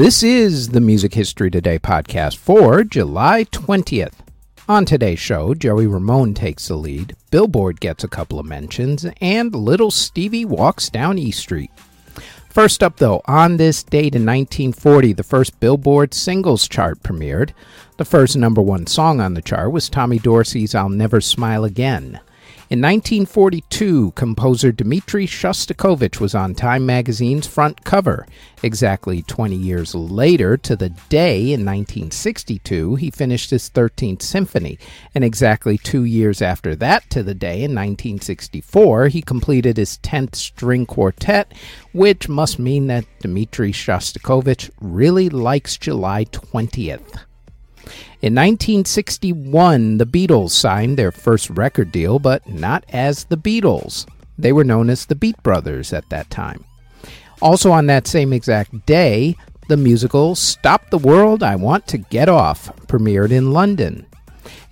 This is the Music History Today podcast for July 20th. On today's show, Joey Ramone takes the lead, Billboard gets a couple of mentions, and Little Stevie walks down E Street. First up, though, on this date in 1940, the first Billboard singles chart premiered. The first number one song on the chart was Tommy Dorsey's I'll Never Smile Again. In 1942, composer Dmitri Shostakovich was on Time magazine's front cover. Exactly 20 years later, to the day in 1962, he finished his 13th symphony, and exactly two years after that, to the day in 1964, he completed his 10th string quartet, which must mean that Dmitri Shostakovich really likes July 20th. In 1961, the Beatles signed their first record deal, but not as the Beatles. They were known as the Beat Brothers at that time. Also, on that same exact day, the musical Stop the World, I Want to Get Off premiered in London.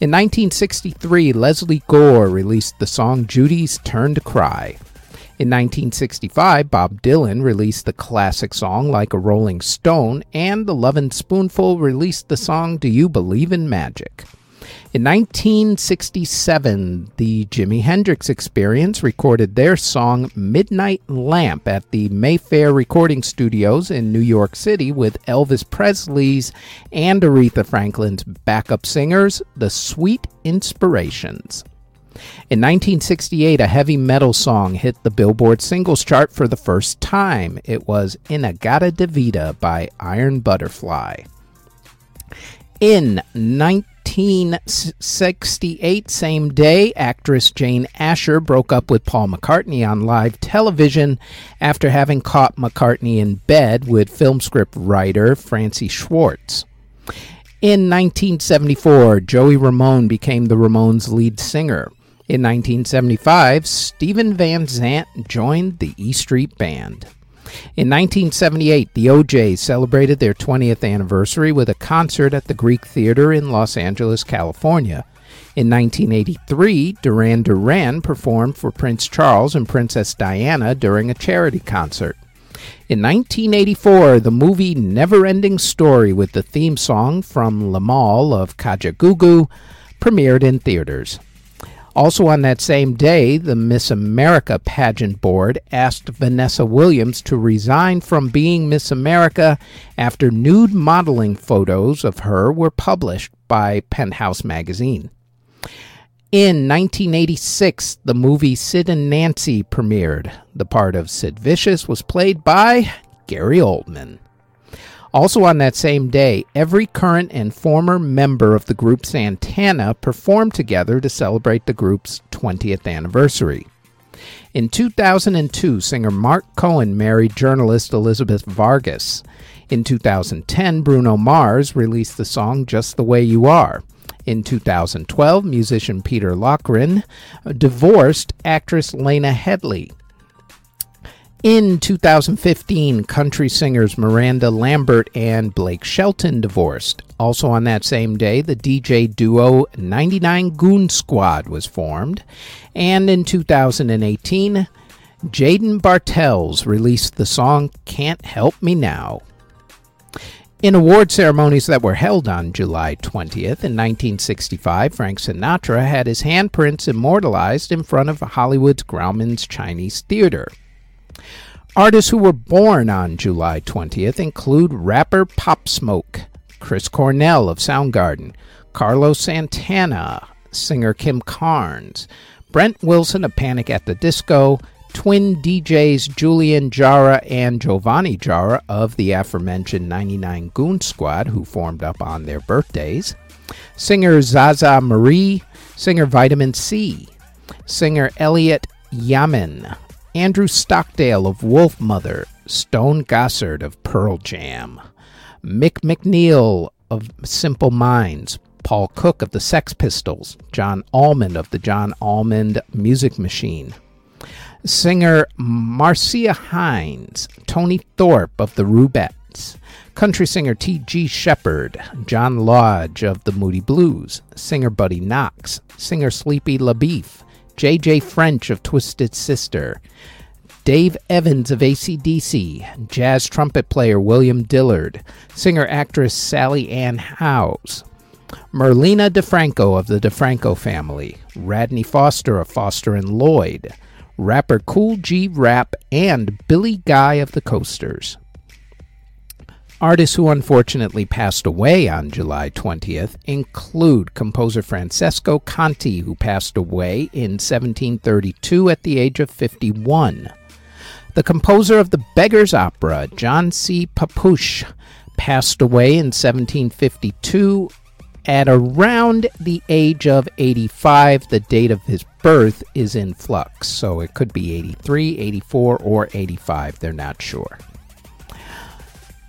In 1963, Lesley Gore released the song Judy's Turn to Cry. In 1965, Bob Dylan released the classic song Like a Rolling Stone, and the Lovin' Spoonful released the song Do You Believe in Magic? In 1967, the Jimi Hendrix Experience recorded their song Midnight Lamp at the Mayfair Recording Studios in New York City with Elvis Presley's and Aretha Franklin's backup singers, the Sweet Inspirations. In 1968, a heavy metal song hit the Billboard singles chart for the first time. It was In-A-Gadda-Da-Vida by Iron Butterfly. In 1968, same day, actress Jane Asher broke up with Paul McCartney on live television after having caught McCartney in bed with film script writer Francie Schwartz. In 1974, Joey Ramone became the Ramones' lead singer. In 1975, Stephen Van Zandt joined the E Street Band. In 1978, the O'Jays celebrated their 20th anniversary with a concert at the Greek Theater in Los Angeles, California. In 1983, Duran Duran performed for Prince Charles and Princess Diana during a charity concert. In 1984, the movie Never Ending Story with the theme song from Limahl of Kajagoogoo premiered in theaters. Also on that same day, the Miss America pageant board asked Vanessa Williams to resign from being Miss America after nude modeling photos of her were published by Penthouse magazine. In 1986, the movie Sid and Nancy premiered. The part of Sid Vicious was played by Gary Oldman. Also on that same day, every current and former member of the group Santana performed together to celebrate the group's 20th anniversary. In 2002, singer Marc Cohn married journalist Elizabeth Vargas. In 2010, Bruno Mars released the song Just the Way You Are. In 2012, musician Peter Loughran divorced actress Lena Headey. In 2015, country singers Miranda Lambert and Blake Shelton divorced. Also on that same day, the DJ duo 99 Goon Squad was formed. And in 2018, Jaden Bartels released the song Can't Help Me Now. In award ceremonies that were held on July 20th in 1965, Frank Sinatra had his handprints immortalized in front of Hollywood's Grauman's Chinese Theater. Artists who were born on July 20th include rapper Pop Smoke, Chris Cornell of Soundgarden, Carlos Santana, singer Kim Carnes, Brent Wilson of Panic at the Disco, twin DJs Julian Jara and Giovanni Jara of the aforementioned 99 Goon Squad, who formed up on their birthdays, singer Zaza Marie, singer Vitamin C, singer Elliott Yamin, Andrew Stockdale of Wolfmother, Stone Gossard of Pearl Jam, Mick McNeil of Simple Minds, Paul Cook of the Sex Pistols, John Allman of the John Allman Music Machine, singer Marcia Hines, Tony Thorpe of the Rubettes, country singer T.G. Sheppard, John Lodge of the Moody Blues, singer Buddy Knox, singer Sleepy LaBeef, J.J. French of Twisted Sister, Dave Evans of ACDC, jazz trumpet player William Dillard, singer actress Sally Ann Howes, Merlina DeFranco of the DeFranco family, Radney Foster of Foster and Lloyd, rapper Kool G Rap, and Billy Guy of the Coasters. Artists who unfortunately passed away on July 20th include composer Francesco Conti, who passed away in 1732 at the age of 51. The composer of the Beggar's Opera, John C. Pepusch, passed away in 1752 at around the age of 85. The date of his birth is in flux, so it could be 83, 84, or 85. They're not sure.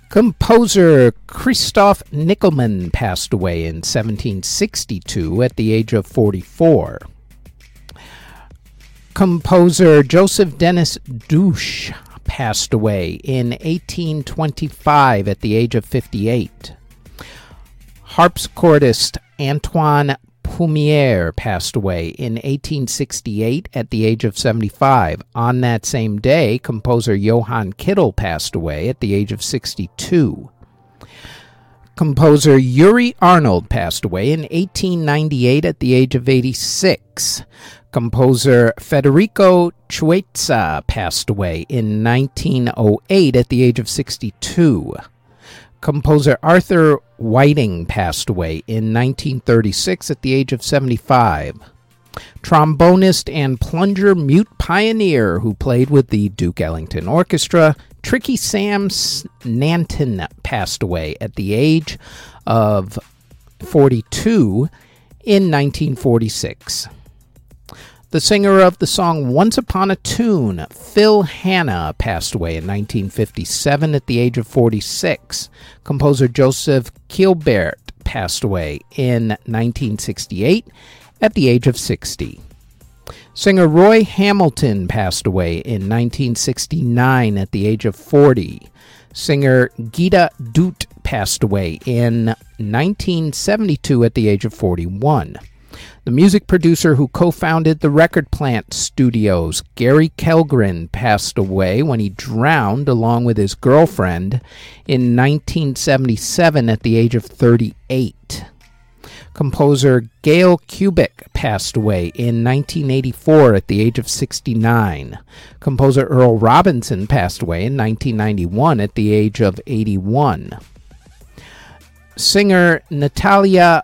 Composer Christoph Nichelmann passed away in 1762 at the age of 44. Composer Joseph Dennis Doche passed away in 1825 at the age of 58. Harpsichordist Antoine Paumier passed away in 1868 at the age of 75. On that same day, composer Johann Kittel passed away at the age of 62. Composer Yuri Arnold passed away in 1898 at the age of 86. Composer Federico Chueca passed away in 1908 at the age of 62. Composer Arthur Whiting passed away in 1936 at the age of 75. Trombonist and plunger mute pioneer who played with the Duke Ellington Orchestra, Tricky Sam Nanton passed away at the age of 42 in 1946. The singer of the song Once Upon a Tune, Phil Hanna, passed away in 1957 at the age of 46. Composer Joseph Keilberth passed away in 1968 at the age of 60. Singer Roy Hamilton passed away in 1969 at the age of 40. Singer Geeta Dutt passed away in 1972 at the age of 41. The music producer who co founded the Record Plant Studios, Gary Kellgren, passed away when he drowned along with his girlfriend in 1977 at the age of 38. Composer Gail Kubik passed away in 1984 at the age of 69. Composer Earl Robinson passed away in 1991 at the age of 81. Singer Natalia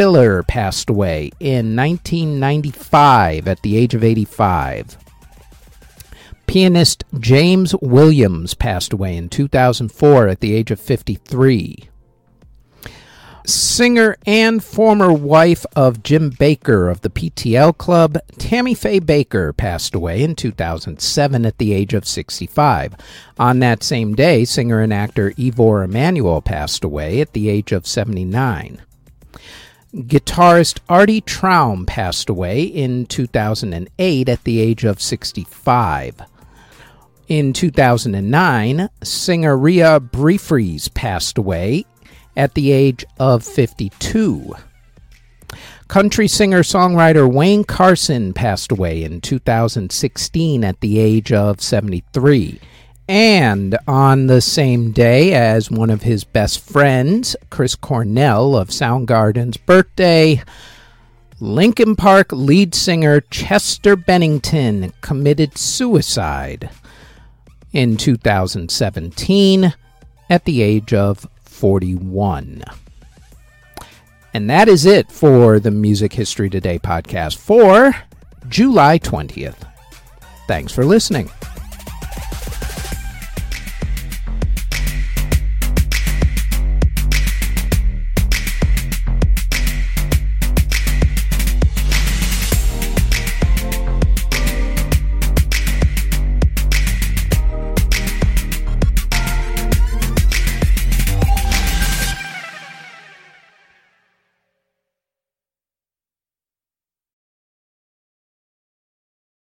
Spiller passed away in 1995 at the age of 85. Pianist James Williams passed away in 2004 at the age of 53. Singer and former wife of Jim Bakker of the PTL Club, Tammy Faye Bakker, passed away in 2007 at the age of 65. On that same day, singer and actor Ivor Emmanuel passed away at the age of 79. Guitarist Artie Traum passed away in 2008 at the age of 65. In 2009, singer Rhea Briefries passed away at the age of 52. Country singer songwriter Wayne Carson passed away in 2016 at the age of 73. And on the same day as one of his best friends, Chris Cornell of Soundgarden's birthday, Linkin Park lead singer Chester Bennington committed suicide in 2017 at the age of 41. And that is it for the Music History Today podcast for July 20th. Thanks for listening.